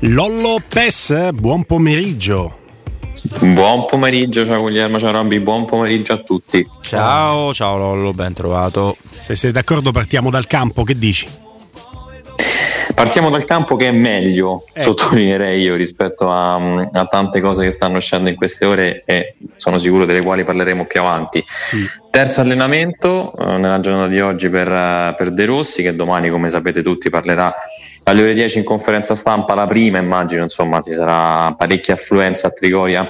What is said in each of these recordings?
Lollo Pes, buon pomeriggio. Buon pomeriggio, ciao Guglielmo, ciao Robby, buon pomeriggio a tutti. Ciao, ciao Lollo, ben trovato. Se sei d'accordo partiamo dal campo, che dici? Partiamo dal campo che è meglio, ecco. sottolineerei io, rispetto a, a, tante cose che stanno uscendo in queste ore e sono sicuro delle quali parleremo più avanti. Sì. Terzo allenamento eh, nella giornata di oggi per, per, De Rossi, che domani, come sapete tutti, parlerà alle ore 10 in conferenza stampa, la prima, immagino, insomma, ci sarà parecchia affluenza a Trigoria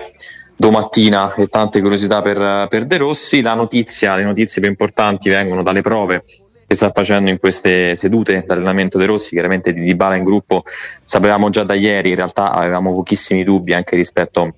domattina e tante curiosità per, per De Rossi. La notizia, le notizie più importanti vengono dalle prove che sta facendo in queste sedute d'allenamento dei Rossi, chiaramente di Dybala in gruppo sapevamo già da ieri, in realtà avevamo pochissimi dubbi anche rispetto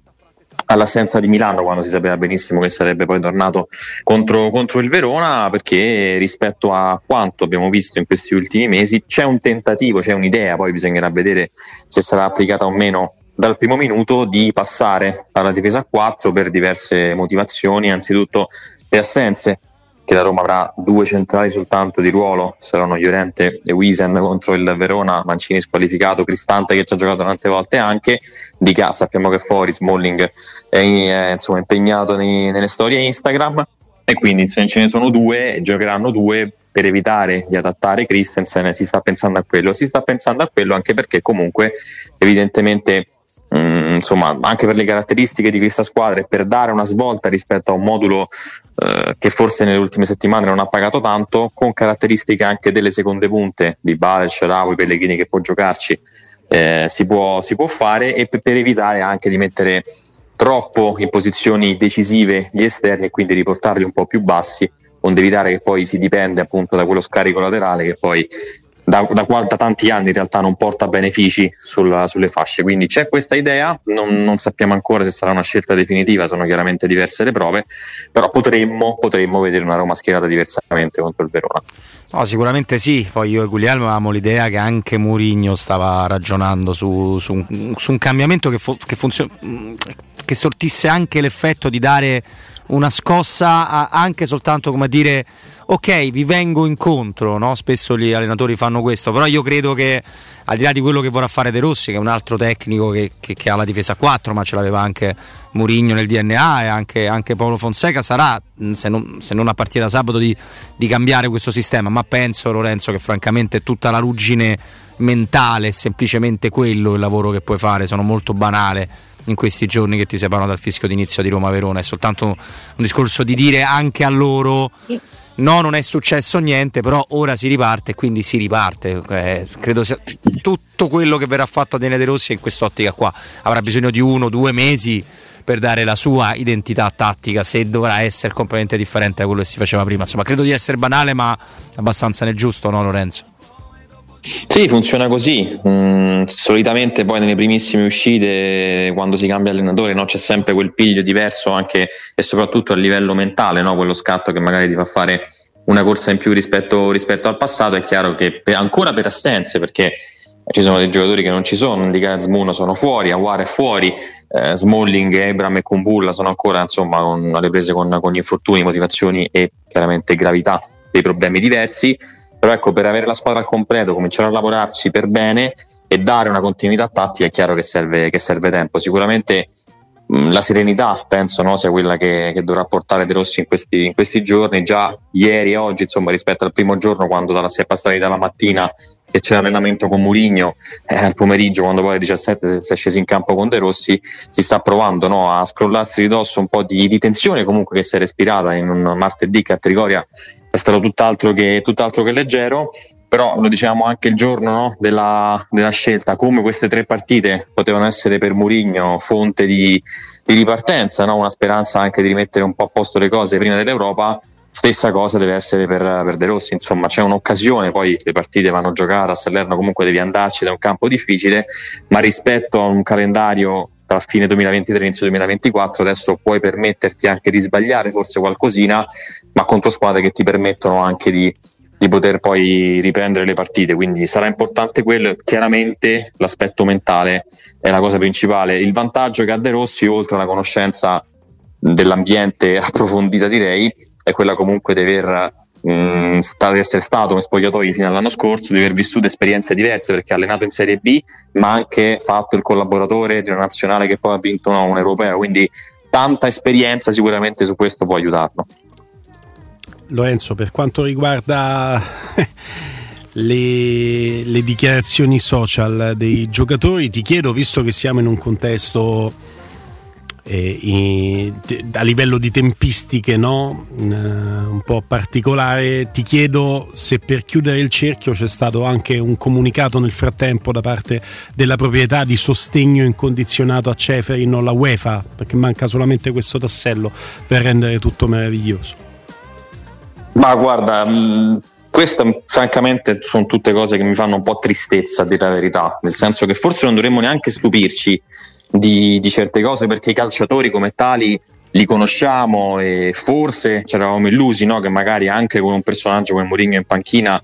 all'assenza di Milano quando si sapeva benissimo che sarebbe poi tornato contro, contro, il Verona perché rispetto a quanto abbiamo visto in questi ultimi mesi c'è un tentativo, c'è un'idea, poi bisognerà vedere se sarà applicata o meno dal primo minuto di passare alla difesa a 4 per diverse motivazioni, anzitutto le assenze che la Roma avrà due centrali soltanto di ruolo, saranno Llorente e Wiesen contro il Verona, Mancini squalificato, Cristante che ci ha giocato tante volte anche, Di Ca sappiamo che fuori, Smalling è, è insomma, impegnato nei, nelle storie Instagram e quindi se ce ne sono due, giocheranno due per evitare di adattare Christensen, si sta pensando a quello, si sta pensando a quello anche perché comunque evidentemente Mm, insomma, anche per le caratteristiche di questa squadra e per dare una svolta rispetto a un modulo eh, che forse nelle ultime settimane non ha pagato tanto, con caratteristiche anche delle seconde punte di Bale, Sharawi, Pellegrini che può giocarci, eh, si, può, si, può, fare e per, per evitare anche di mettere troppo in posizioni decisive gli esterni e quindi riportarli un po' più bassi onde evitare che poi si dipende appunto da quello scarico laterale che poi da, da, da, tanti anni in realtà non porta benefici sulla, sulle fasce. Quindi c'è questa idea, non, non, sappiamo ancora se sarà una scelta definitiva, sono chiaramente diverse le prove, però potremmo, potremmo vedere una Roma schierata diversamente contro il Verona. No, sicuramente sì, poi io e Guglielmo avevamo l'idea che anche Mourinho stava ragionando su, su, un, su un, cambiamento che, fu, che, funzion- che sortisse anche l'effetto di dare una scossa anche soltanto come dire ok vi vengo incontro, no? spesso gli allenatori fanno questo, però io credo che al di là di quello che vorrà fare De Rossi, che è un altro tecnico che, che, che ha la difesa a 4, ma ce l'aveva anche Murigno nel DNA e anche, anche Paolo Fonseca, sarà, se non, se non a partire da sabato, di, di, cambiare questo sistema, ma penso Lorenzo che francamente tutta la ruggine mentale è semplicemente quello il lavoro che puoi fare, sono molto banale in questi giorni che ti separano dal fischio d'inizio di Roma-Verona. È soltanto un discorso di dire anche a loro no, non è successo niente, però ora si riparte e quindi si riparte. Eh, credo sia tutto quello che verrà fatto a Dene De Rossi in quest'ottica qua. Avrà bisogno di uno, due mesi per dare la sua identità tattica, se dovrà essere completamente differente da quello che si faceva prima. Insomma, credo di essere banale, ma abbastanza nel giusto, no Lorenzo? Sì, funziona così. Mm, solitamente poi nelle primissime uscite, quando si cambia allenatore, no, c'è sempre quel piglio diverso anche e soprattutto a livello mentale, no? quello scatto che magari ti fa fare una corsa in più rispetto, rispetto al passato. È chiaro che per, ancora per assenze, perché ci sono dei giocatori che non ci sono, Ndika Zmuno sono fuori, Awar è fuori, eh, Smalling, Ebram e Kumbulla sono ancora insomma con le prese con, con infortuni, motivazioni e chiaramente gravità dei problemi diversi, però ecco per avere la squadra al completo, cominciare a lavorarci per bene e dare una continuità tattica è chiaro che serve, che serve tempo, sicuramente la serenità penso no, sia quella che, che, dovrà portare De Rossi in questi, in questi, giorni. Già ieri e oggi insomma rispetto al primo giorno quando dalla, si è passati dalla mattina che c'è l'allenamento con Murigno eh, al pomeriggio quando poi alle 17 si è scesi in campo con De Rossi si sta provando no, a scrollarsi di dosso un po' di, di, tensione comunque che si è respirata in un martedì che a Trigoria è stato tutt'altro che, tutt'altro che leggero però lo dicevamo anche il giorno no, della, della, scelta, come queste tre partite potevano essere per Murigno fonte di, di ripartenza, no? una speranza anche di rimettere un po' a posto le cose prima dell'Europa, stessa cosa deve essere per, per De Rossi, insomma c'è un'occasione, poi le partite vanno giocate a Salerno, comunque devi andarci da un campo difficile, ma rispetto a un calendario tra fine 2023 e inizio 2024 adesso puoi permetterti anche di sbagliare forse qualcosina, ma contro squadre che ti permettono anche di di poter poi riprendere le partite. Quindi sarà importante quello. Chiaramente l'aspetto mentale è la cosa principale. Il vantaggio che ha De Rossi, oltre alla conoscenza dell'ambiente approfondita, direi, è quella comunque di aver mh, di essere stato come spogliatoio fino all'anno scorso, di aver vissuto esperienze diverse perché ha allenato in Serie B, ma anche fatto il collaboratore di una nazionale che poi ha vinto no, un europeo. Quindi tanta esperienza sicuramente su questo può aiutarlo. Lorenzo, per quanto riguarda le, le, dichiarazioni social dei giocatori, ti chiedo, visto che siamo in un contesto eh, a livello di tempistiche no? un, uh, un po' particolare, ti chiedo se per chiudere il cerchio c'è stato anche un comunicato nel frattempo da parte della proprietà di sostegno incondizionato a Ceferin o la UEFA, perché manca solamente questo tassello per rendere tutto meraviglioso. Ma guarda, mm, queste francamente sono tutte cose che mi fanno un po' tristezza a dire la verità, nel senso che forse non dovremmo neanche stupirci di, di certe cose perché i calciatori come tali li conosciamo e forse ci eravamo illusi no? che magari anche con un personaggio come Mourinho in panchina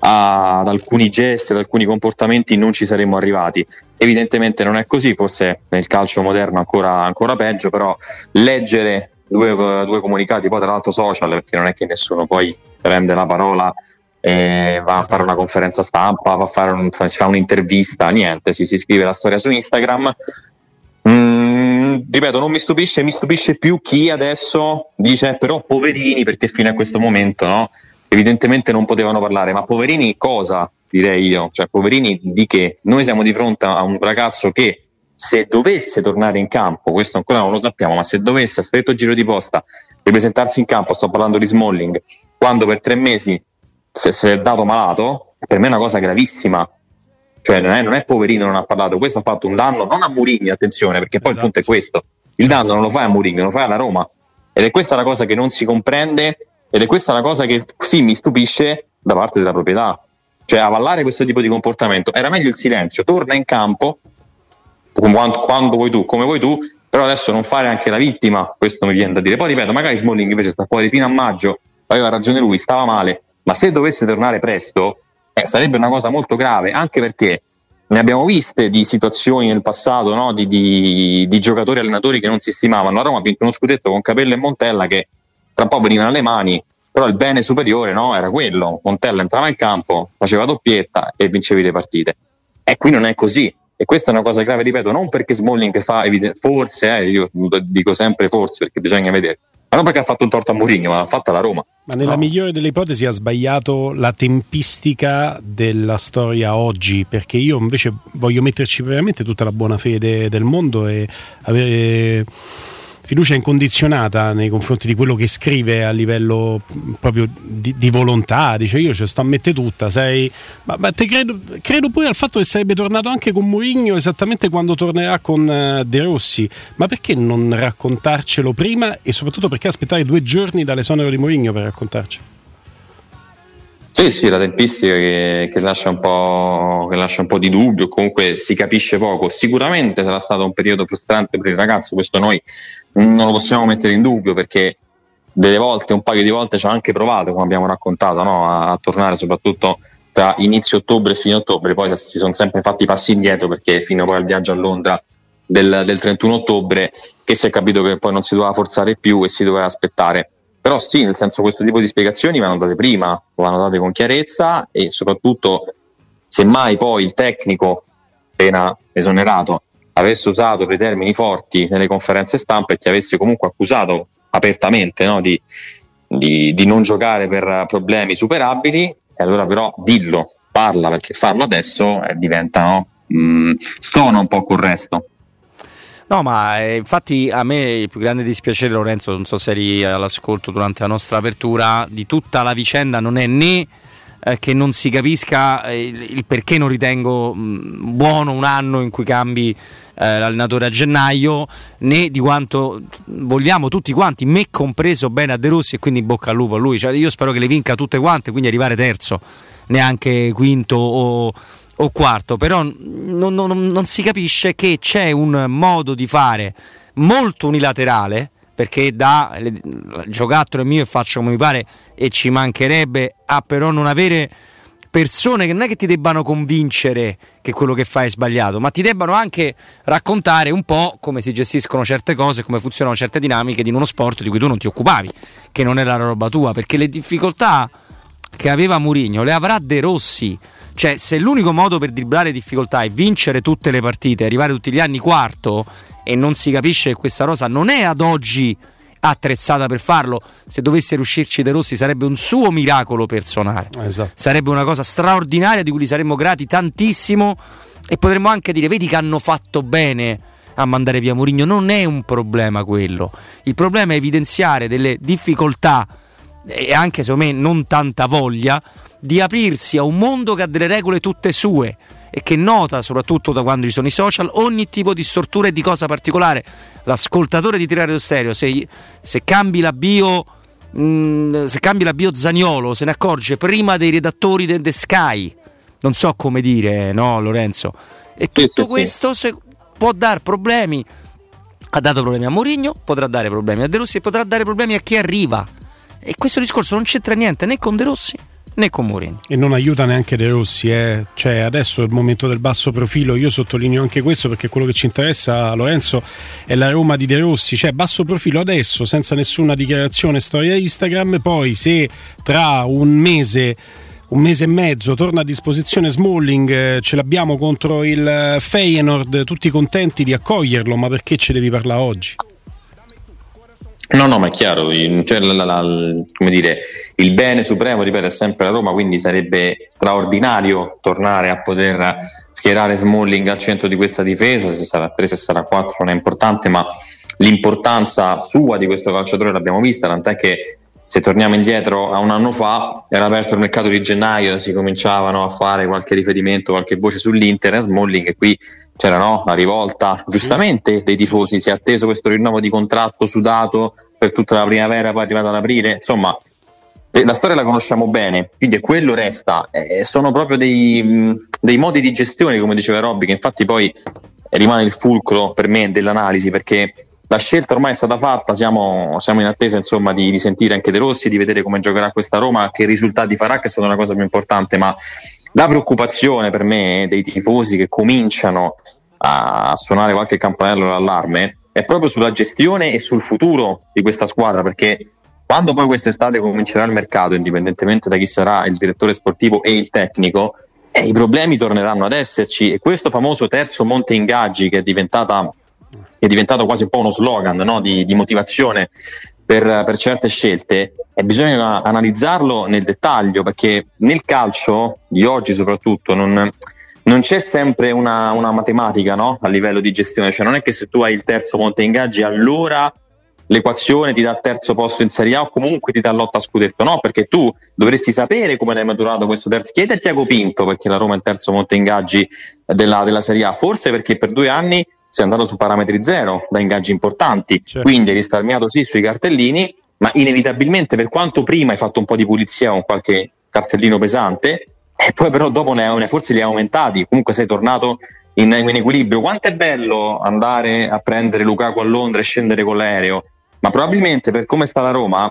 ad alcuni gesti, ad alcuni comportamenti non ci saremmo arrivati. Evidentemente non è così, forse nel calcio moderno ancora, ancora peggio, però leggere due, due comunicati, poi tra l'altro social, perché non è che nessuno poi prende la parola va a fare una conferenza stampa, va a fare un, si fa un'intervista, niente, si, si scrive la storia su Instagram. Mm, ripeto, non mi stupisce, mi stupisce più chi adesso dice però poverini perché fino a questo momento no? evidentemente non potevano parlare, ma poverini cosa direi io? Cioè poverini di che? Noi siamo di fronte a un ragazzo che se dovesse tornare in campo, questo ancora non lo sappiamo, ma se dovesse a stretto giro di posta ripresentarsi in campo, sto parlando di Smalling, quando per tre mesi si è dato malato, per me è una cosa gravissima. Cioè non è, non è poverino non ha parlato, questo ha fatto un danno non a Murigno, attenzione, perché poi esatto. il punto è questo. Il danno non lo fai a Murigno, lo fai alla Roma. Ed è questa la cosa che non si comprende ed è questa la cosa che sì mi stupisce da parte della proprietà. Cioè avallare questo tipo di comportamento. Era meglio il silenzio, torna in campo, quando, quando vuoi tu, come vuoi tu, però adesso non fare anche la vittima, questo mi viene da dire. Poi ripeto, magari Smalling invece sta fuori fino a maggio, aveva ragione lui, stava male, ma se dovesse tornare presto eh, sarebbe una cosa molto grave, anche perché ne abbiamo viste di situazioni nel passato no? di, di, di, giocatori e allenatori che non si stimavano. A Roma ha vinto uno scudetto con Capello e Montella che tra un po' venivano alle mani, però il bene superiore no? era quello. Montella entrava in campo, faceva doppietta e vincevi le partite. E qui non è così e questa è una cosa grave, ripeto, non perché Smalling fa forse, eh, io dico sempre forse perché bisogna vedere, ma non perché ha fatto un torto a Mourinho, ma l'ha fatta la Roma. Ma nella no. migliore delle ipotesi ha sbagliato la tempistica della storia oggi, perché io invece voglio metterci veramente tutta la buona fede del mondo e avere fiducia incondizionata nei confronti di quello che scrive a livello proprio di, di volontà, dice io ci sto a mettere tutta, sei... ma, ma credo, credo, pure al fatto che sarebbe tornato anche con Mourinho esattamente quando tornerà con uh, De Rossi, ma perché non raccontarcelo prima e soprattutto perché aspettare due giorni dall'esonero di Mourinho per raccontarcelo? Sì, sì, la tempistica che, che, lascia un po', che lascia un po' di dubbio, comunque si capisce poco. Sicuramente sarà stato un periodo frustrante per il ragazzo, questo noi non lo possiamo mettere in dubbio perché delle volte, un paio di volte ci ha anche provato, come abbiamo raccontato, no? a, a, tornare soprattutto tra inizio ottobre e fine ottobre, poi si sono sempre fatti passi indietro perché fino poi al viaggio a Londra del, del 31 ottobre che si è capito che poi non si doveva forzare più e si doveva aspettare. Però sì, nel senso questo tipo di spiegazioni vanno date prima, vanno date con chiarezza e soprattutto semmai poi il tecnico appena esonerato avesse usato dei termini forti nelle conferenze stampa e ti avesse comunque accusato apertamente no, di, di, di, non giocare per problemi superabili, e allora però dillo, parla perché farlo adesso eh, diventa no, mh, mm, stona un po' col resto. No, ma eh, infatti a me il più grande dispiacere, Lorenzo, non so se eri all'ascolto durante la nostra apertura, di tutta la vicenda non è né eh, che non si capisca eh, il, perché non ritengo mh, mm, buono un anno in cui cambi eh, l'allenatore a gennaio, né di quanto vogliamo tutti quanti, me compreso bene a De Rossi e quindi bocca al lupo a lui. Cioè, io spero che le vinca tutte quante, quindi arrivare terzo, neanche quinto o, o quarto. Però non, non, non si capisce che c'è un modo di fare molto unilaterale perché da il giocattolo è mio e faccio come mi pare e ci mancherebbe a però non avere persone che non è che ti debbano convincere che quello che fai è sbagliato, ma ti debbano anche raccontare un po' come si gestiscono certe cose, come funzionano certe dinamiche di uno sport di cui tu non ti occupavi, che non è la roba tua, perché le difficoltà che aveva Mourinho le avrà De Rossi. Cioè, se l'unico modo per dribblare difficoltà è vincere tutte le partite, arrivare tutti gli anni quarto e non si capisce che questa rosa non è ad oggi attrezzata per farlo. Se dovesse riuscirci De Rossi sarebbe un suo miracolo personale. Esatto. Sarebbe una cosa straordinaria di cui gli saremmo grati tantissimo e potremmo anche dire vedi che hanno fatto bene a mandare via Mourinho. Non è un problema quello. Il problema è evidenziare delle difficoltà e anche secondo me non tanta voglia di aprirsi a un mondo che ha delle regole tutte sue e che nota, soprattutto da quando ci sono i social, ogni tipo di stortura e di cosa particolare. L'ascoltatore di Tirare del Serio, se, se cambi la bio. Mm, se cambi la bio Zaniolo se ne accorge prima dei redattori di The Sky non so come dire no Lorenzo e tutto sì, sì, questo sì. può dar problemi ha dato problemi a Mourinho potrà dare problemi a De Rossi e potrà dare problemi a chi arriva e questo discorso non c'entra niente né con De Rossi né con Mourinho. E non aiuta neanche De Rossi, eh. cioè adesso è il momento del basso profilo, io sottolineo anche questo perché quello che ci interessa Lorenzo è la Roma di De Rossi, cioè basso profilo adesso senza nessuna dichiarazione storia Instagram, poi se tra un mese un mese e mezzo torna a disposizione Smalling, eh, ce l'abbiamo contro il Feyenoord, tutti contenti di accoglierlo, ma perché ci devi parlare oggi? No, no, ma è chiaro, cioè, la, la, come dire, il bene supremo, ripeto, è sempre la Roma, quindi sarebbe straordinario tornare a poter schierare Smalling al centro di questa difesa, se sarà 3, se sarà 4 non è importante, ma l'importanza sua di questo calciatore l'abbiamo vista, tant'è che se torniamo indietro a un anno fa era aperto il mercato di gennaio, si cominciavano a fare qualche riferimento, qualche voce sull'Inter, Smalling e qui c'era no, la rivolta giustamente dei tifosi, si è atteso questo rinnovo di contratto sudato per tutta la primavera, poi è arrivato ad aprile, insomma la storia la conosciamo bene, quindi quello resta, eh, sono proprio dei, dei, modi di gestione, come diceva Robby, che infatti poi rimane il fulcro per me dell'analisi, perché la scelta ormai è stata fatta, siamo, siamo in attesa insomma, di, di, sentire anche De Rossi, di vedere come giocherà questa Roma, che risultati farà, che è stata una cosa più importante, ma la preoccupazione per me dei tifosi che cominciano a suonare qualche campanello d'allarme è proprio sulla gestione e sul futuro di questa squadra, perché quando poi quest'estate comincerà il mercato, indipendentemente da chi sarà il direttore sportivo e il tecnico, eh, i problemi torneranno ad esserci e questo famoso terzo monte ingaggi che è diventata è diventato quasi un po' uno slogan no? di, di, motivazione per, per, certe scelte e bisogna analizzarlo nel dettaglio perché nel calcio di oggi soprattutto non, non c'è sempre una, una matematica no? a livello di gestione, cioè non è che se tu hai il terzo monte ingaggi allora l'equazione ti dà terzo posto in Serie A o comunque ti dà lotta a scudetto, no? Perché tu dovresti sapere come l'hai maturato questo terzo. Chiede a Tiago Pinto perché la Roma è il terzo monte ingaggi della, della Serie A, forse perché per due anni sei andato su parametri zero da ingaggi importanti, certo. quindi hai risparmiato sì sui cartellini, ma inevitabilmente per quanto prima hai fatto un po' di pulizia con qualche cartellino pesante, e poi però dopo ne, ne forse li hai aumentati, comunque sei tornato in, in, equilibrio. Quanto è bello andare a prendere Lukaku a Londra e scendere con l'aereo, ma probabilmente per come sta la Roma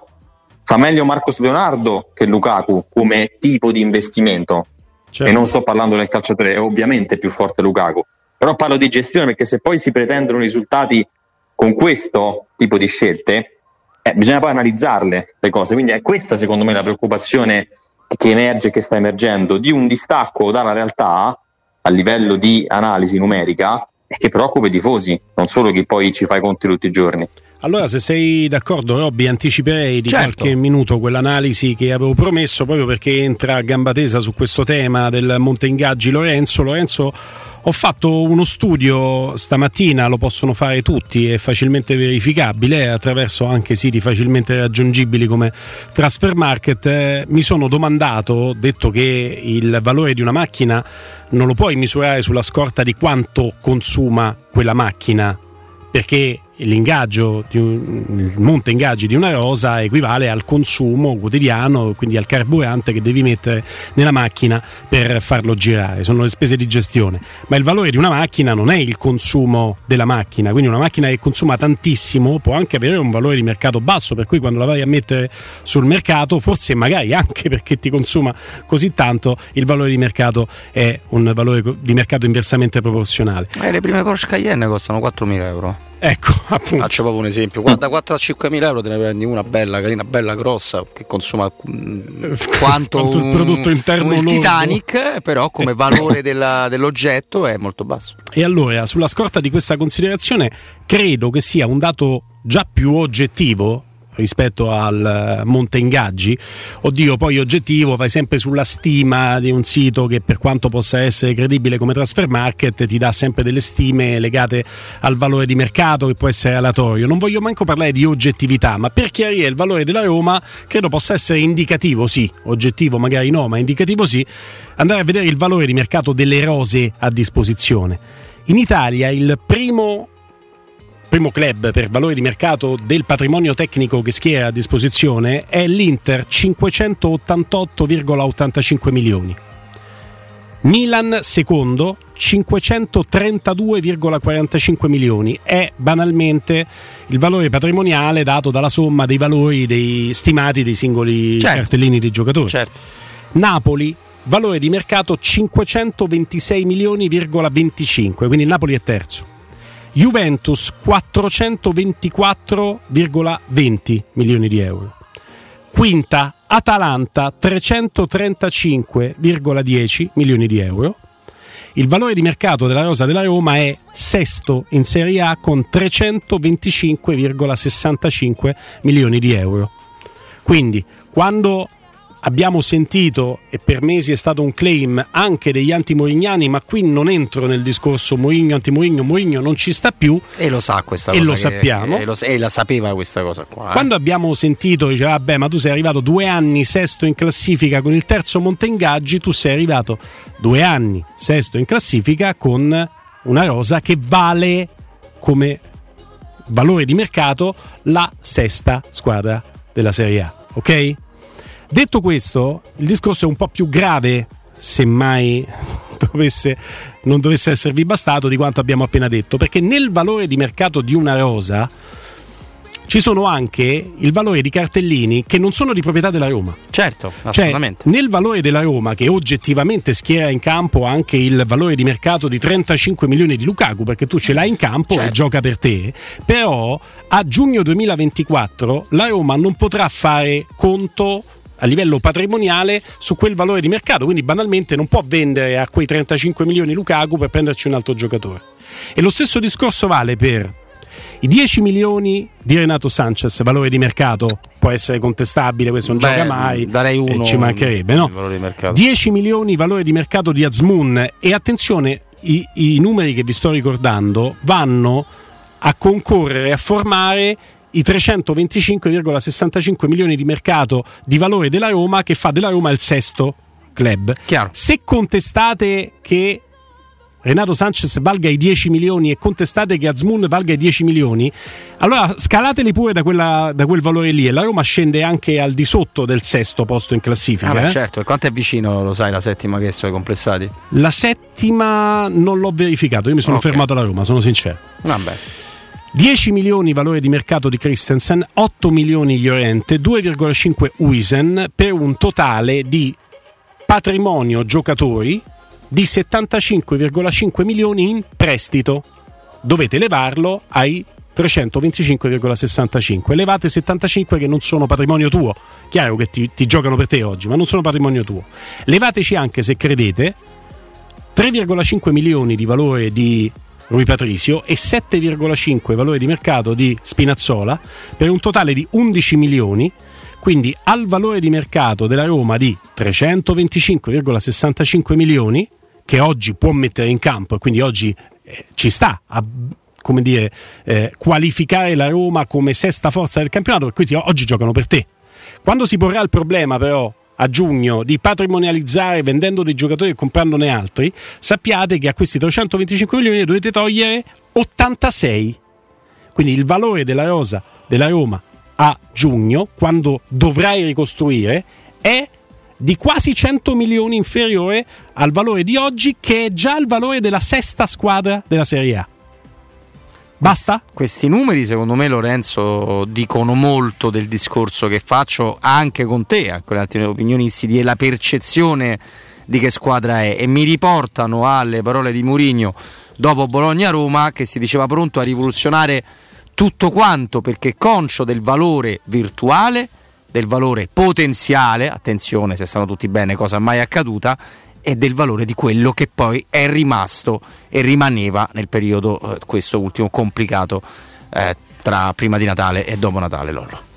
fa meglio Marcos Leonardo che Lukaku come tipo di investimento certo. e non sto parlando del calciatore, è ovviamente più forte Lukaku, però parlo di gestione perché se poi si pretendono risultati con questo tipo di scelte, eh, bisogna poi analizzarle le cose, quindi è questa secondo me la preoccupazione che emerge, che sta emergendo, di un distacco dalla realtà a livello di analisi numerica e che preoccupa i tifosi, non solo chi poi ci fa i conti tutti i giorni. Allora, se sei d'accordo, Robby, anticiperei di certo. qualche minuto quell'analisi che avevo promesso proprio perché entra a gamba tesa su questo tema del Monte Ingaggi Lorenzo. Lorenzo ho fatto uno studio stamattina, lo possono fare tutti, è facilmente verificabile attraverso anche siti facilmente raggiungibili come Transfer Market. Eh, mi sono domandato, detto che il valore di una macchina non lo puoi misurare sulla scorta di quanto consuma quella macchina, perché l'ingaggio un, il monte ingaggi di una rosa equivale al consumo quotidiano, quindi al carburante che devi mettere nella macchina per farlo girare, sono le spese di gestione. Ma il valore di una macchina non è il consumo della macchina, quindi una macchina che consuma tantissimo può anche avere un valore di mercato basso, per cui quando la vai a mettere sul mercato, forse magari anche perché ti consuma così tanto, il valore di mercato è un valore di mercato inversamente proporzionale. Eh, le prime Porsche Cayenne costano 4.000 euro. Ecco, appunto. Faccio proprio un esempio. Guarda, 4 a 5 mila euro te ne prendi una bella, carina, bella grossa che consuma mm, quanto, quanto un, il prodotto interno il Titanic, però come valore della, dell'oggetto è molto basso. E allora, sulla scorta di questa considerazione, credo che sia un dato già più oggettivo rispetto al eh, monte ingaggi. Oddio, poi oggettivo, vai sempre sulla stima di un sito che per quanto possa essere credibile come Transfer Market ti dà sempre delle stime legate al valore di mercato che può essere aleatorio. Non voglio manco parlare di oggettività, ma per chiarire il valore della Roma credo possa essere indicativo, sì, oggettivo magari no, ma indicativo sì, andare a vedere il valore di mercato delle rose a disposizione. In Italia il primo primo club per valore di mercato del patrimonio tecnico che schiera a disposizione è l'Inter 588,85 milioni. Milan secondo 532,45 milioni è banalmente il valore patrimoniale dato dalla somma dei valori dei stimati dei singoli certo. cartellini dei giocatori. Certo. Napoli valore di mercato 526 milioni,25, quindi il Napoli è terzo. Juventus 424,20 milioni di euro. Quinta Atalanta 335,10 milioni di euro. Il valore di mercato della rosa della Roma è sesto in Serie A con 325,65 milioni di euro. Quindi quando abbiamo sentito e per mesi è stato un claim anche degli anti-Morignani, ma qui non entro nel discorso Mourinho, anti-Mourinho, Mourinho non ci sta più. E lo sa questa e cosa. E lo sappiamo. e, lo, e, la sapeva questa cosa qua. Eh. Quando abbiamo sentito, diceva, vabbè, ma tu sei arrivato due anni sesto in classifica con il terzo monte ingaggi, tu sei arrivato due anni sesto in classifica con una rosa che vale come valore di mercato la sesta squadra della Serie A. Ok? Detto questo, il discorso è un po' più grave, se mai dovesse, non dovesse esservi bastato, di quanto abbiamo appena detto, perché nel valore di mercato di una rosa ci sono anche il valore di cartellini che non sono di proprietà della Roma. Certo, cioè, assolutamente. Cioè, nel valore della Roma, che oggettivamente schiera in campo anche il valore di mercato di 35 milioni di Lukaku, perché tu ce l'hai in campo certo. e gioca per te, però a giugno 2024 la Roma non potrà fare conto a livello patrimoniale su quel valore di mercato, quindi banalmente non può vendere a quei 35 milioni Lukaku per prenderci un altro giocatore. E lo stesso discorso vale per i 10 milioni di Renato Sanchez, valore di mercato, può essere contestabile, questo non Beh, gioca mai. Darei uno. Ci mancherebbe, no? 10 milioni valore di mercato di Azmoun e attenzione, i, i numeri che vi sto ricordando vanno a concorrere a formare i 325,65 milioni di mercato di valore della Roma che fa della Roma il sesto club. Chiaro. Se contestate che Renato Sanchez valga i 10 milioni e contestate che Azmoun valga i 10 milioni, allora scalateli pure da, quella, da, quel valore lì e la Roma scende anche al di sotto del sesto posto in classifica. Ah beh, eh? Certo, e quanto è vicino, lo sai, la settima che sono i complessati? La settima non l'ho verificato, io mi sono okay. fermato alla Roma, sono sincero. Vabbè. 10 milioni valore di mercato di Christensen, 8 milioni Llorente, 2,5 Uisen per un totale di patrimonio giocatori di 75,5 milioni in prestito. Dovete levarlo ai 325,65. Levate 75 che non sono patrimonio tuo. Chiaro che ti, ti, giocano per te oggi, ma non sono patrimonio tuo. Levateci anche, se credete, 3,5 milioni di valore di Rui Patrizio e 7,5 valore di mercato di Spinazzola per un totale di 11 milioni. Quindi al valore di mercato della Roma di 325,65 milioni, che oggi può mettere in campo e quindi oggi eh, ci sta a come dire, eh, qualificare la Roma come sesta forza del campionato, per cui oggi giocano per te. Quando si porrà il problema però a giugno di patrimonializzare vendendo dei giocatori e comprandone altri, sappiate che a questi 325 milioni dovete togliere 86. Quindi il valore della rosa della Roma a giugno, quando dovrai ricostruire, è di quasi 100 milioni inferiore al valore di oggi, che è già il valore della sesta squadra della Serie A. Basta? Questi numeri, secondo me, Lorenzo, dicono molto del discorso che faccio anche con te, anche con gli altri opinionisti, della percezione di che squadra è. E mi riportano alle parole di Mourinho dopo Bologna-Roma, che si diceva pronto a rivoluzionare tutto quanto perché conscio del valore virtuale, del valore potenziale, attenzione se stanno tutti bene, cosa mai accaduta, e del valore di quello che poi è rimasto e rimaneva nel periodo eh, questo ultimo complicato eh, tra prima di Natale e dopo Natale Lollo.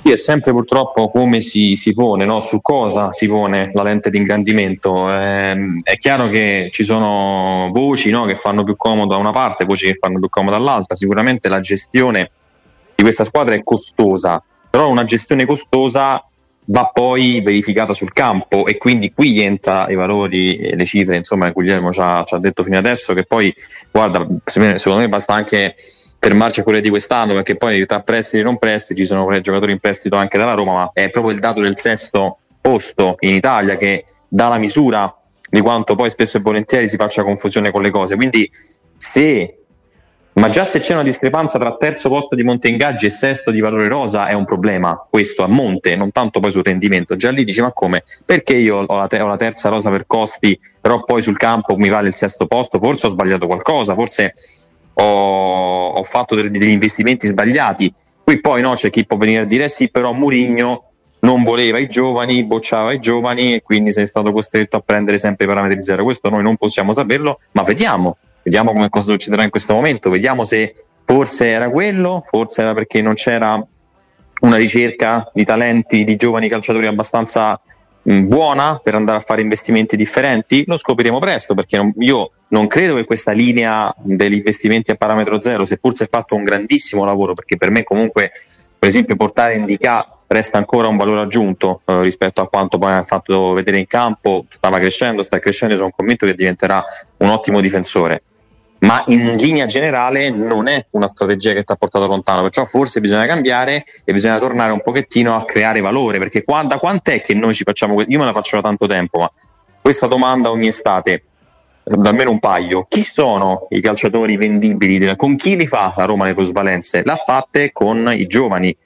Sì, è sempre purtroppo come si, si pone, no? su cosa si pone la lente di ingrandimento. Eh, è chiaro che ci sono voci no? che fanno più comodo da una parte, voci che fanno più comodo dall'altra. Sicuramente la gestione di questa squadra è costosa, però una gestione costosa va poi verificata sul campo e quindi qui entra i valori e le cifre insomma Guglielmo ci ha, ci ha, detto fino adesso che poi guarda secondo me basta anche fermarci a quelle di quest'anno perché poi tra prestiti e non prestiti ci sono giocatori in prestito anche dalla Roma ma è proprio il dato del sesto posto in Italia che dà la misura di quanto poi spesso e volentieri si faccia confusione con le cose. Quindi se ma già se c'è una discrepanza tra terzo posto di monte ingaggi e sesto di valore rosa è un problema, questo a monte, non tanto poi sul rendimento. Già lì dici ma come? Perché io ho la, te- ho la terza rosa per costi, però poi sul campo mi vale il sesto posto? Forse ho sbagliato qualcosa, forse ho, ho fatto degli, degli investimenti sbagliati. Qui poi no, c'è chi può venire a dire sì, però Murigno non voleva i giovani, bocciava i giovani e quindi sei stato costretto a prendere sempre i parametri zero. Questo noi non possiamo saperlo, ma vediamo Vediamo come cosa succederà in questo momento, vediamo se forse era quello, forse era perché non c'era una ricerca di talenti di giovani calciatori abbastanza buona per andare a fare investimenti differenti? Lo scopriremo presto perché non, io non credo che questa linea degli investimenti a parametro zero, seppur si è fatto un grandissimo lavoro, perché per me comunque per esempio portare Indica resta ancora un valore aggiunto eh, rispetto a quanto poi ha fatto vedere in campo, stava crescendo, sta crescendo, sono convinto che diventerà un ottimo difensore. Ma in linea generale non è una strategia che ti ha portato lontano, perciò forse bisogna cambiare e bisogna tornare un pochettino a creare valore, perché qua, da quant'è che noi ci facciamo, io me la faccio da tanto tempo, ma questa domanda ogni estate, da almeno un paio, chi sono i calciatori vendibili, con chi li fa la Roma le plusvalenze? L'ha fatte con i giovani,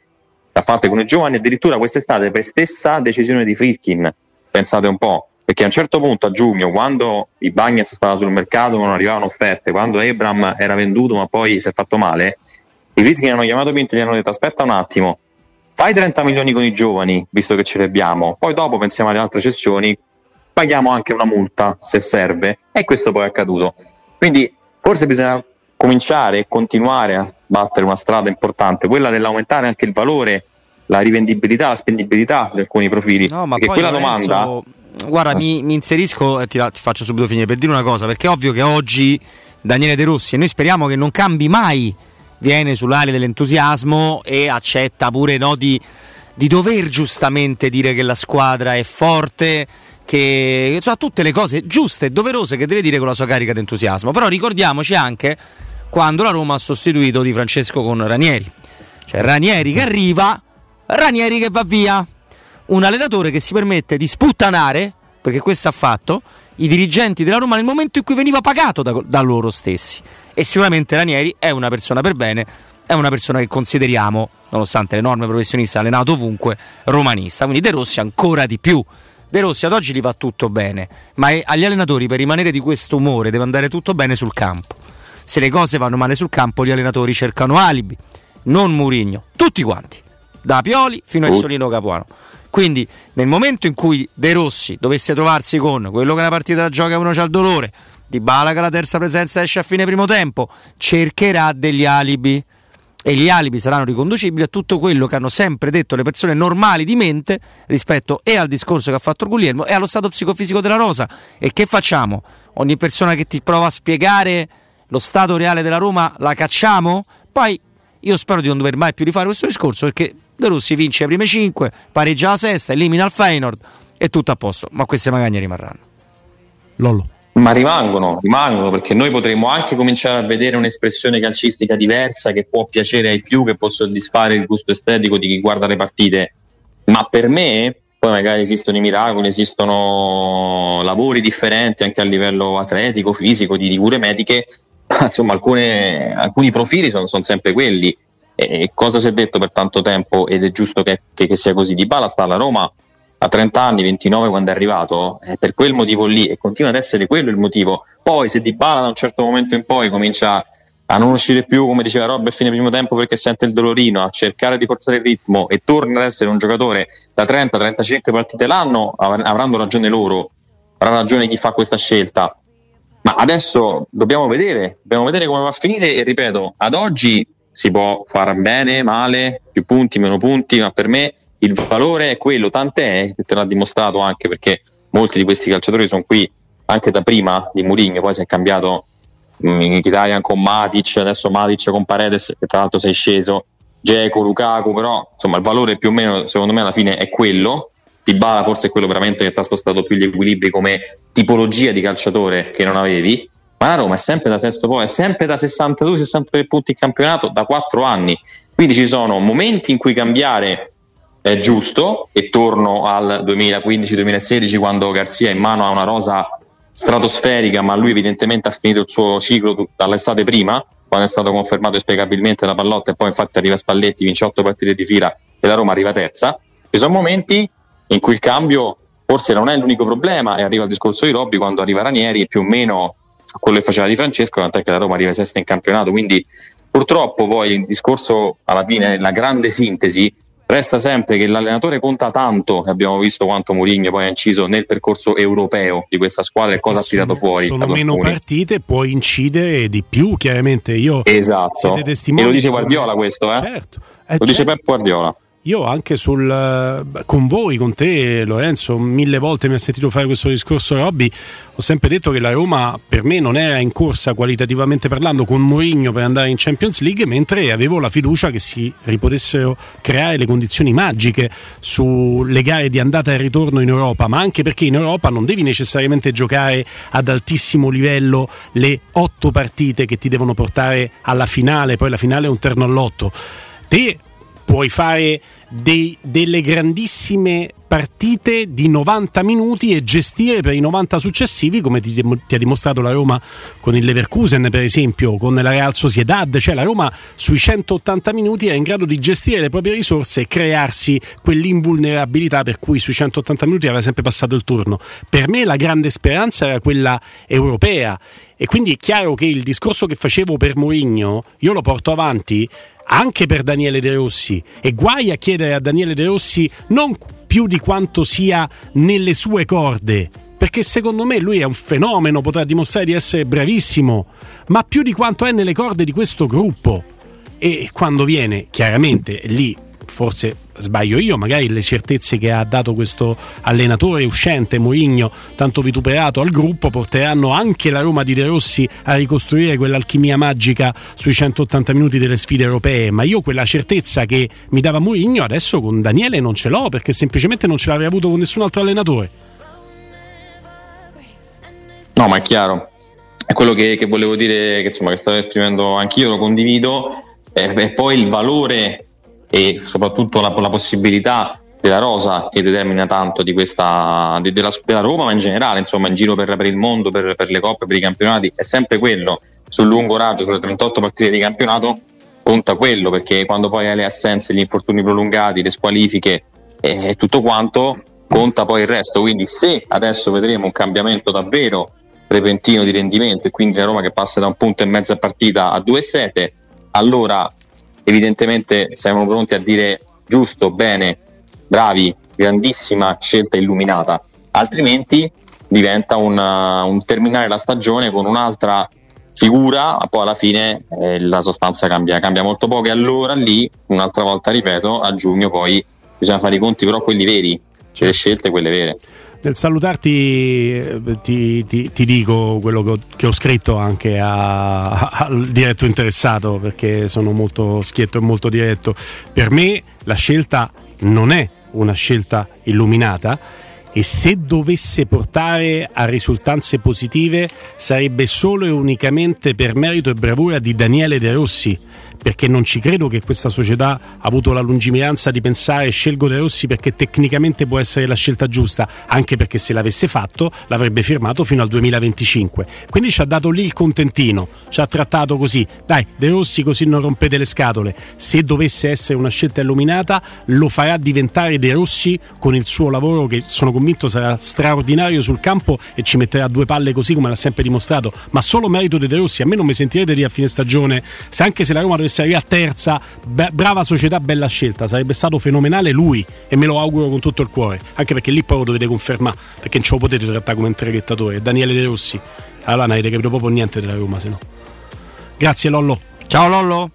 l'ha fatte con i giovani addirittura quest'estate per stessa decisione di Fritkin, pensate un po', perché a un certo punto a giugno, quando i Bagnets stava sul mercato, non arrivavano offerte, quando Abram era venduto ma poi si è fatto male, i Fritkin hanno chiamato Pinto e gli hanno detto aspetta un attimo, fai 30 milioni con i giovani, visto che ce li abbiamo, poi dopo pensiamo alle altre cessioni, paghiamo anche una multa se serve e questo poi è accaduto. Quindi forse bisogna cominciare e continuare a battere una strada importante, quella dell'aumentare anche il valore, la rivendibilità, la spendibilità di alcuni profili. No, ma quella Lorenzo... domanda guarda, mi, mi, inserisco e ti, ti, faccio subito finire per dire una cosa, perché è ovvio che oggi Daniele De Rossi, e noi speriamo che non cambi mai, viene sull'ali dell'entusiasmo e accetta pure no, di, di dover giustamente dire che la squadra è forte, che insomma, tutte le cose giuste e doverose che deve dire con la sua carica di entusiasmo. Però ricordiamoci anche quando la Roma ha sostituito Di Francesco con Ranieri. Cioè Ranieri che arriva, Ranieri che va via un allenatore che si permette di sputtanare, perché questo ha fatto, i dirigenti della Roma nel momento in cui veniva pagato da, da loro stessi. E sicuramente Ranieri è una persona per bene, è una persona che consideriamo, nonostante le norme professioniste, allenato ovunque, romanista. Quindi De Rossi ancora di più De Rossi ad oggi gli va tutto bene, ma agli allenatori per rimanere di questo umore deve andare tutto bene sul campo. Se le cose vanno male sul campo, gli allenatori cercano alibi, non Murigno, tutti quanti, da Pioli fino a Solino Capuano. Quindi nel momento in cui De Rossi dovesse trovarsi con quello che la partita gioca uno c'ha il dolore, Di Bala che la terza presenza esce a fine primo tempo, cercherà degli alibi e gli alibi saranno riconducibili a tutto quello che hanno sempre detto le persone normali di mente rispetto e al discorso che ha fatto Guglielmo e allo stato psicofisico della Rosa. E che facciamo? Ogni persona che ti prova a spiegare lo stato reale della Roma la cacciamo? Poi io spero di non dover mai più rifare questo discorso perché De Rossi vince le prime 5, pareggia la sesta, elimina il Feyenoord e tutto a posto, ma queste magagne rimarranno. Lollo ma rimangono, rimangono perché noi potremmo anche cominciare a vedere un'espressione calcistica diversa che può piacere ai più, che può soddisfare il gusto estetico di chi guarda le partite, ma per me poi magari esistono i miracoli, esistono lavori differenti anche a livello atletico, fisico, di, cure mediche, insomma alcune, alcuni profili sono, sono sempre quelli. E cosa si è detto per tanto tempo ed è giusto che, che, che sia così? Di Bala sta alla Roma a 30 anni, 29 quando è arrivato, è per quel motivo lì e continua ad essere quello il motivo. Poi se Di Bala da un certo momento in poi comincia a non uscire più, come diceva Rob, a fine primo tempo perché sente il dolorino, a cercare di forzare il ritmo e torna ad essere un giocatore da 30-35 partite l'anno, avranno ragione loro, avrà ragione chi fa questa scelta. Ma adesso dobbiamo vedere, dobbiamo vedere come va a finire e ripeto, ad oggi si può fare bene, male, più punti, meno punti, ma per me il valore è quello, tant'è che te l'ha dimostrato anche perché molti di questi calciatori sono qui anche da prima di Mourinho, poi si è cambiato mm, in Italia con Matic, adesso Matic con Paredes che tra l'altro sei sceso, Geco, Lukaku, però insomma il valore più o meno secondo me alla fine è quello. Tibala forse è quello veramente che ti ha spostato più gli equilibri come tipologia di calciatore che non avevi, ma la Roma è sempre da sesto poi, è sempre da 62-63 punti in campionato da 4 anni, quindi ci sono momenti in cui cambiare è giusto e torno al 2015-2016 quando Garzia in mano ha una rosa stratosferica ma lui evidentemente ha finito il suo ciclo dall'estate prima quando è stato confermato spiegabilmente la pallotta e poi infatti arriva Spalletti, vince 8 partite di fila e la Roma arriva terza. Ci sono momenti in cui il cambio forse non è l'unico problema e arriva il discorso di Robby quando arriva Ranieri più o meno quello che faceva di Francesco tant'è che la Roma arriva sesta in campionato quindi purtroppo poi il discorso alla fine la grande sintesi Resta sempre che l'allenatore conta tanto, abbiamo visto quanto Mourinho poi ha inciso nel percorso europeo di questa squadra e cosa ha tirato fuori. Sono meno partite, può incidere di più, chiaramente. Io esatto. E lo dice Guardiola questo, eh? Certo. Eh, lo dice certo. Pep Guardiola. Io anche sul, eh, con voi, con te Lorenzo, mille volte mi ha sentito fare questo discorso Robby, ho sempre detto che la Roma per me non era in corsa qualitativamente parlando con Mourinho per andare in Champions League, mentre avevo la fiducia che si ripotessero creare le condizioni magiche sulle gare di andata e ritorno in Europa, ma anche perché in Europa non devi necessariamente giocare ad altissimo livello le otto partite che ti devono portare alla finale, poi la finale è un terno all'otto. Te puoi fare dei, delle grandissime partite di 90 minuti e gestire per i 90 successivi come ti, ti, ha dimostrato la Roma con il Leverkusen per esempio con la Real Sociedad. Cioè la Roma sui 180 minuti è in grado di gestire le proprie risorse e crearsi quell'invulnerabilità per cui sui 180 minuti aveva sempre passato il turno. Per me la grande speranza era quella europea. E quindi è chiaro che il discorso che facevo per Mourinho io lo porto avanti anche per Daniele De Rossi e guai a chiedere a Daniele De Rossi non più di quanto sia nelle sue corde perché secondo me lui è un fenomeno, potrà dimostrare di essere bravissimo, ma più di quanto è nelle corde di questo gruppo. E quando viene, chiaramente, lì forse sbaglio io, magari le certezze che ha dato questo allenatore uscente Mourinho, tanto vituperato al gruppo, porteranno anche la Roma di De Rossi a ricostruire quell'alchimia magica sui 180 minuti delle sfide europee, ma io quella certezza che mi dava Mourinho adesso con Daniele non ce l'ho perché semplicemente non ce l'avrei avuto con nessun altro allenatore. No, ma è chiaro. È quello che, che volevo dire, che, insomma, che stavo esprimendo anch'io, lo condivido. e poi il valore e soprattutto la, la possibilità della rosa che determina tanto di questa, di, della, della, Roma, ma in generale, insomma, in giro per, per il mondo, per, per, le coppe, per i campionati, è sempre quello. Sul lungo raggio, sulle 38 partite di campionato, conta quello, perché quando poi hai le assenze, gli infortuni prolungati, le squalifiche e, e tutto quanto, conta poi il resto. Quindi se adesso vedremo un cambiamento davvero repentino di rendimento e quindi la Roma che passa da un punto e mezzo a partita a 2-7, allora evidentemente siamo pronti a dire giusto, bene, bravi, grandissima scelta illuminata, altrimenti diventa una, un terminare la stagione con un'altra figura, ma poi alla fine eh, la sostanza cambia, cambia molto poco. E allora lì, un'altra volta ripeto, a giugno poi bisogna fare i conti però quelli veri, cioè le scelte quelle vere. Nel salutarti eh, ti, ti, ti dico quello che ho, che ho scritto anche a, al diretto interessato perché sono molto schietto e molto diretto. Per me la scelta non è una scelta illuminata e se dovesse portare a risultanze positive sarebbe solo e unicamente per merito e bravura di Daniele De Rossi perché non ci credo che questa società ha avuto la lungimiranza di pensare scelgo De Rossi perché tecnicamente può essere la scelta giusta, anche perché se l'avesse fatto l'avrebbe firmato fino al 2025. Quindi ci ha dato lì il contentino, ci ha trattato così, dai De Rossi così non rompete le scatole, se dovesse essere una scelta illuminata lo farà diventare De Rossi con il suo lavoro che sono convinto sarà straordinario sul campo e ci metterà due palle così come l'ha sempre dimostrato, ma solo merito di De Rossi, a me non mi sentirete dire a fine stagione, se anche se la Roma dovesse dovesse arrivare terza, be- brava società, bella scelta, sarebbe stato fenomenale lui e me lo auguro con tutto il cuore, anche perché lì poi lo dovete confermare, perché non ce lo potete trattare come un traghettatore. Daniele De Rossi, allora non avete capito proprio niente della Roma, se no. Grazie Lollo. Ciao Lollo.